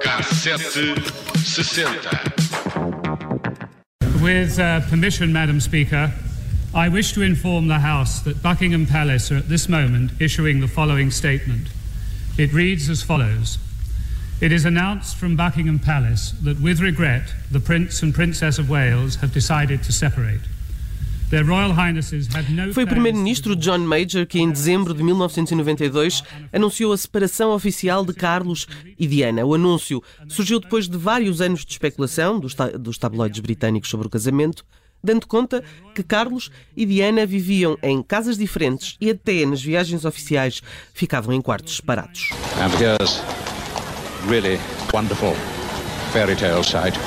Cassete 60. With uh, permission, Madam Speaker, I wish to inform the House that Buckingham Palace are at this moment issuing the following statement. It reads as follows It is announced from Buckingham Palace that, with regret, the Prince and Princess of Wales have decided to separate. Foi o primeiro-ministro John Major que, em dezembro de 1992, anunciou a separação oficial de Carlos e Diana. O anúncio surgiu depois de vários anos de especulação dos, dos tabloides britânicos sobre o casamento, dando conta que Carlos e Diana viviam em casas diferentes e até nas viagens oficiais ficavam em quartos separados. And here's really wonderful fairy tale sight.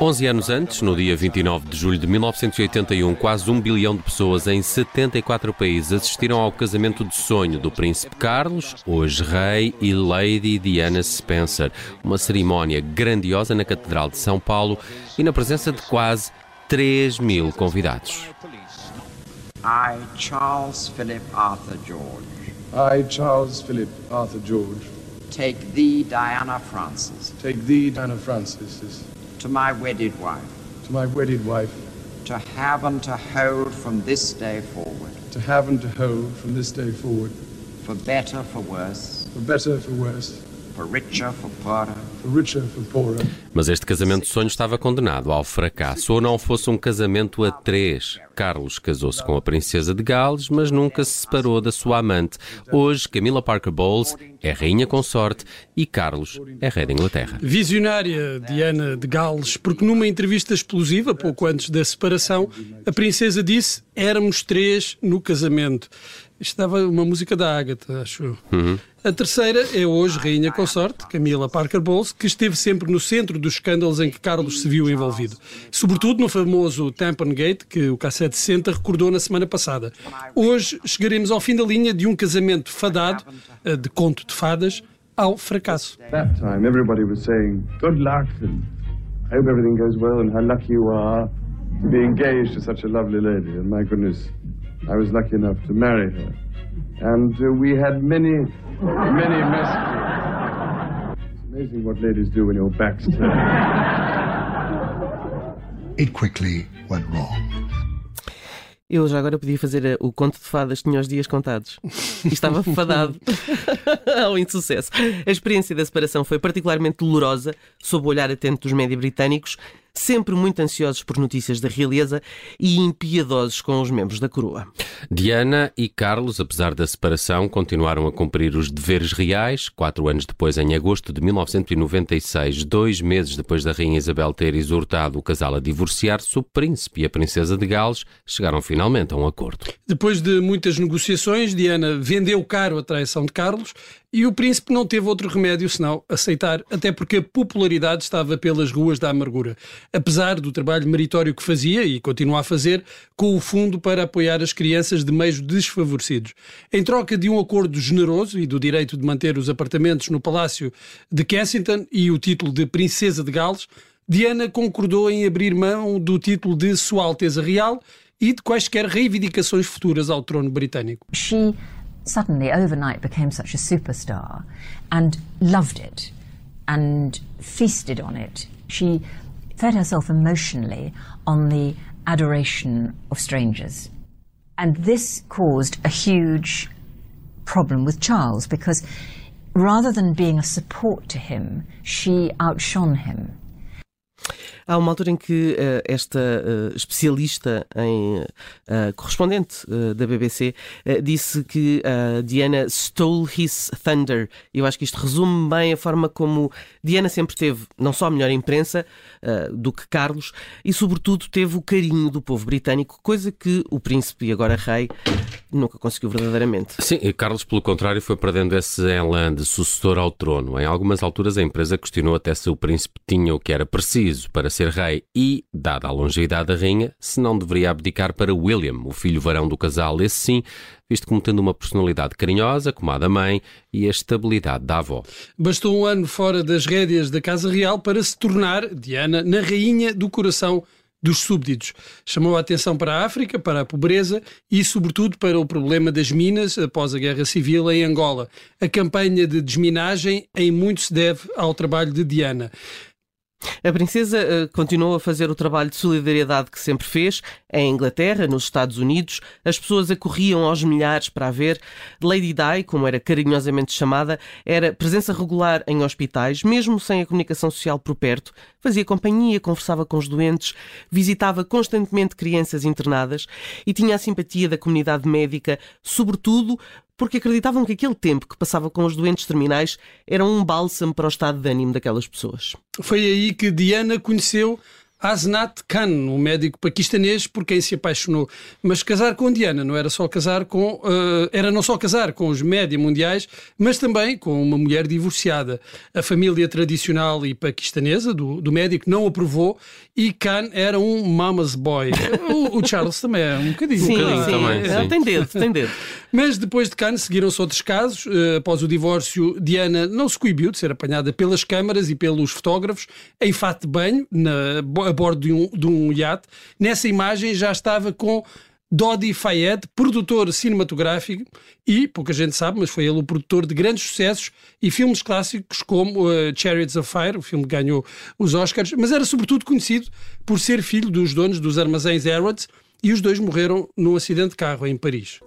11 anos antes, no dia 29 de julho de 1981, quase um bilhão de pessoas em 74 países assistiram ao casamento de sonho do príncipe Carlos, hoje rei, e Lady Diana Spencer. Uma cerimónia grandiosa na Catedral de São Paulo e na presença de quase 3 mil convidados. I, Charles Philip Arthur George. I, Charles Philip Arthur George. Take thee, Diana Francis. Take thee, Diana Francis to my wedded wife. To my wedded wife. To have and to hold from this day forward. To have and to hold from this day forward. For better, for worse. For better, for worse. For richer, for poorer. Mas este casamento de sonho estava condenado ao fracasso. Ou não fosse um casamento a três. Carlos casou-se com a princesa de Gales, mas nunca se separou da sua amante. Hoje, Camila Parker Bowles é rainha consorte e Carlos é rei da Inglaterra. Visionária Diana de Gales, porque numa entrevista explosiva, pouco antes da separação, a princesa disse: éramos três no casamento. Estava uma música da Ágata, acho. Uhum. A terceira é hoje Rainha Consorte, Camila Parker Bowles, que esteve sempre no centro dos escândalos em que Carlos se viu envolvido. Sobretudo no famoso Tampon Gate, que o K760 recordou na semana passada. Hoje chegaremos ao fim da linha de um casamento fadado, eh, de conto de fadas, ao fracasso. A I was lucky enough to marry her. And uh, we had many, many messages. It's amazing what ladies do when your back's turned. It quickly went wrong. Eu já agora podia fazer eh, o conto de fadas, tinha os dias contados. E estava fadado ao insucesso. A experiência da separação foi particularmente dolorosa, sob o olhar atento dos média britânicos, sempre muito ansiosos por notícias da realeza e impiedosos com os membros da coroa. Diana e Carlos, apesar da separação, continuaram a cumprir os deveres reais. Quatro anos depois, em agosto de 1996, dois meses depois da Rainha Isabel ter exortado o casal a divorciar-se, o príncipe e a princesa de Gales chegaram finalmente a um acordo. Depois de muitas negociações, Diana vendeu caro a traição de Carlos e o príncipe não teve outro remédio senão aceitar, até porque a popularidade estava pelas ruas da amargura. Apesar do trabalho meritório que fazia e continua a fazer com o fundo para apoiar as crianças de meios desfavorecidos. Em troca de um acordo generoso e do direito de manter os apartamentos no Palácio de Kensington e o título de Princesa de Gales, Diana concordou em abrir mão do título de Sua Alteza Real e de quaisquer reivindicações futuras ao trono britânico. She suddenly overnight became such a superstar and loved it and feasted on it. She fed herself emotionally on the adoration of strangers. And this caused a huge problem with Charles because rather than being a support to him, she outshone him. Há uma altura em que uh, esta uh, especialista em uh, correspondente da BBC disse que Diana stole his thunder. Eu acho que isto resume bem a forma como Diana sempre teve não só a melhor imprensa do que Carlos e, sobretudo, teve o carinho do povo britânico, coisa que o príncipe e agora rei nunca conseguiu verdadeiramente. Sim, e Carlos, pelo contrário, foi perdendo esse elan de sucessor ao trono. Em algumas alturas, a empresa questionou até se o príncipe tinha o que era preciso para ser rei e, dada a longevidade da rainha, se não deveria abdicar para William, o filho varão do casal, esse sim, visto como tendo uma personalidade carinhosa, como a da mãe, e a estabilidade da avó. Bastou um ano fora das rédeas da Casa Real para se tornar, Diana, na rainha do coração dos súbditos. Chamou a atenção para a África, para a pobreza e, sobretudo, para o problema das minas após a Guerra Civil em Angola. A campanha de desminagem em muito se deve ao trabalho de Diana. A princesa uh, continuou a fazer o trabalho de solidariedade que sempre fez. Em Inglaterra, nos Estados Unidos, as pessoas acorriam aos milhares para a ver. Lady Di, como era carinhosamente chamada, era presença regular em hospitais, mesmo sem a comunicação social por perto. Fazia companhia, conversava com os doentes, visitava constantemente crianças internadas e tinha a simpatia da comunidade médica, sobretudo porque acreditavam que aquele tempo que passava com os doentes terminais era um bálsamo para o estado de ânimo daquelas pessoas. Foi aí que Diana conheceu Asnat Khan, um médico paquistanês por quem se apaixonou. Mas casar com Diana não era só casar com. Uh, era não só casar com os média mundiais, mas também com uma mulher divorciada. A família tradicional e paquistanesa do, do médico não aprovou e Khan era um mama's boy. o, o, Charles também é um bocadinho. Sim, um bocadinho sim. também, sim. Tem dedo, tem dedo. Mas depois de Cannes seguiram-se outros casos. Uh, após o divórcio, Diana não se coibiu de ser apanhada pelas câmaras e pelos fotógrafos em fato de banho na, a bordo de um, de um iate. Nessa imagem já estava com Dodi Fayed, produtor cinematográfico e, pouca gente sabe, mas foi ele o produtor de grandes sucessos e filmes clássicos como uh, Chariots of Fire, o filme que ganhou os Oscars, mas era sobretudo conhecido por ser filho dos donos dos armazéns Harrods e os dois morreram num acidente de carro em Paris.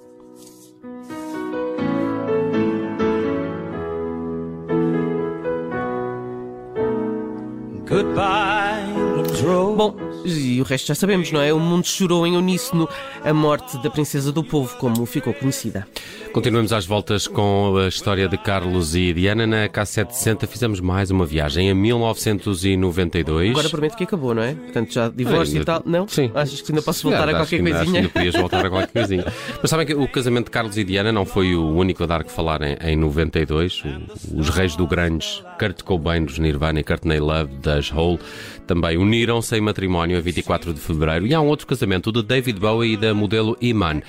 Bom, e o resto já sabemos, não é? O mundo chorou em uníssono a morte da princesa do povo, como ficou conhecida. Continuamos às voltas com a história de Carlos e Diana. Na K760 fizemos mais uma viagem em 1992. Agora prometo que acabou, não é? Portanto, já divórcio e tal. Não? Sim. Achas que ainda posso voltar a qualquer que ainda- acho que coisinha? ainda podias voltar a qualquer coisinha. Mas sabem que o casamento de Carlos e Diana não foi o único a dar que falar em, em 92. O- os reis do grunge, Kurt Cobain dos Nirvana e Courtney Love das Hole, também uniram-se em matrimónio a 24 de fevereiro. E há um outro casamento, o de David Bowie e da modelo Iman.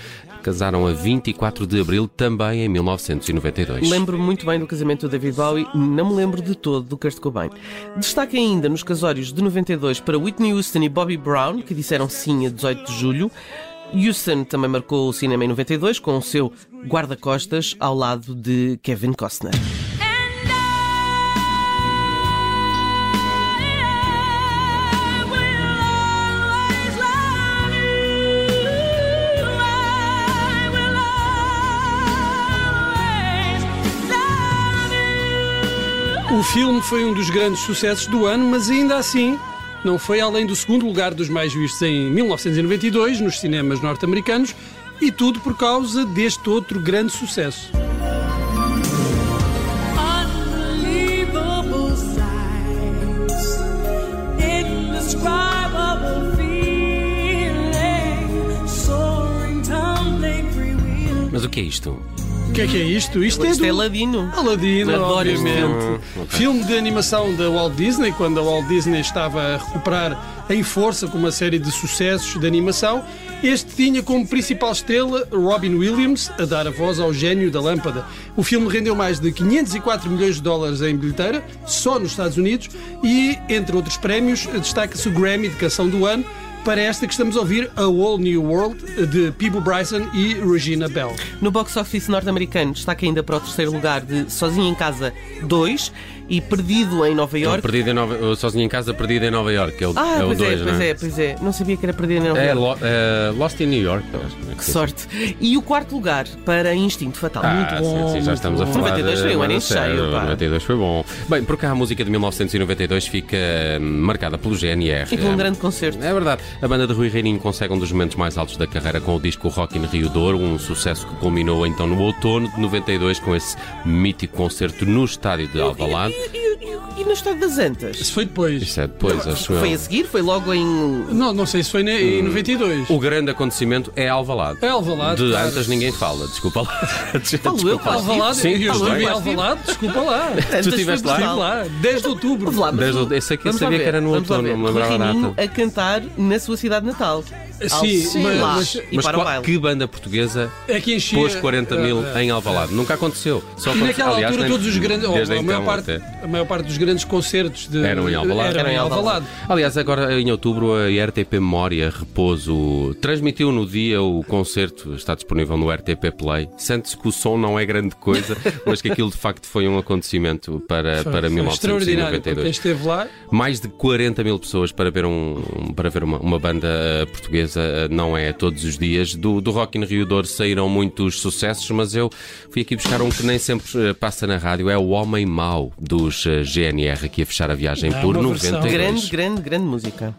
Casaram a 24 de abril, também em 1992. Lembro-me muito bem do casamento do David Bowie, não me lembro de todo do Kurt Cobain. Destaque ainda nos casórios de 92 para Whitney Houston e Bobby Brown, que disseram sim a 18 de julho. Houston também marcou o cinema em 92 com o seu guarda-costas ao lado de Kevin Costner. Filme foi um dos grandes sucessos do ano, mas ainda assim não foi além do segundo lugar dos mais vistos em 1992 nos cinemas norte-americanos e tudo por causa deste outro grande sucesso. Que é isto? O que é que é isto? Isto é Isto é do... Ladino. Aladino, este obviamente. filme. Filme de animação da Walt Disney, quando a Walt Disney estava a recuperar em força com uma série de sucessos de animação. Este tinha como principal estrela Robin Williams a dar a voz ao gênio da lâmpada. O filme rendeu mais de 504 milhões de dólares em bilheteira, só nos Estados Unidos, e, entre outros prémios, destaca-se o Grammy de Canção do Ano para esta que estamos a ouvir, A Whole New World, de Peebo Bryson e Regina Bell. No box office norte-americano destaca ainda para o terceiro lugar de Sozinho em Casa 2 e Perdido em Nova York. perdido em Nova, sozinho em casa, perdido em Nova York. É o, Ah, é o pois dois, é, pois não é, pois é. Não sabia que era Perdido em Nova É, York. Lo- é, Lost in New York. Que sorte. E o quarto lugar para Instinto Fatal. Ah, muito bom. sim, sim, já estamos a bom. falar. 92 foi um ano cheio. pá. 92 foi bom. Bem, por cá a música de 1992 fica hum, marcada pelo GNR. E com um Hum, grande concerto. É verdade. A banda de Rui Reininho consegue um dos momentos mais altos da carreira com o disco Rock in Rio Douro, um sucesso que culminou então no outono de 92 com esse mítico concerto no estádio de Alvalade. You e, e na Estrada das Antas? Isso foi depois. Isso é depois, acho Foi eu. a seguir? Foi logo em. Não, não sei se foi ne- em 92. O grande acontecimento é Alvalade. É Alvalade, De claro. Antas ninguém fala, desculpa lá. Falo eu, Alvalade, Sim, eu estive em. Alvalade, desculpa lá. Antas Tu foi estiveste lá? Estive lá, 10 de outubro. Vamos lá, mas Desde o- o- eu sei que eu vamos lá sabia que era no outono, não me lembrava a data. a cantar na sua cidade natal. Sim, mas- lá. mas- e Mas para o qual- baile. que banda portuguesa É que enchia. pôs 40 mil Ah, em Alvalade? Nunca aconteceu. Só E aconteceu- naquela aliás, altura nem- todos os grandes, ou a, maior então parte, até. A maior parte dos grandes concertos de, Eram em Alvalade. Eram em Alvalade. Aliás, agora em outubro a RTP Memória Repouso transmitiu no dia o concerto, está disponível no RTP Play. Sente-se que o som não é grande coisa, mas que aquilo de facto foi um acontecimento para, Foi- para foi extraordinário. Para quem 1992. esteve lá, Mais de 40 mil pessoas para ver, um, para ver uma, uma banda eh, portuguesa eh, não é todos os dias. Do, do Rock in Rio Douro saíram muitos sucessos, mas eu fui aqui buscar um que nem sempre eh, passa na rádio. É o Homem Mau dos eh, GNR, aqui a fechar a viagem por uma versão. 92. Grande, grande, grande música.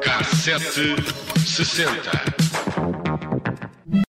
Cassete sessenta.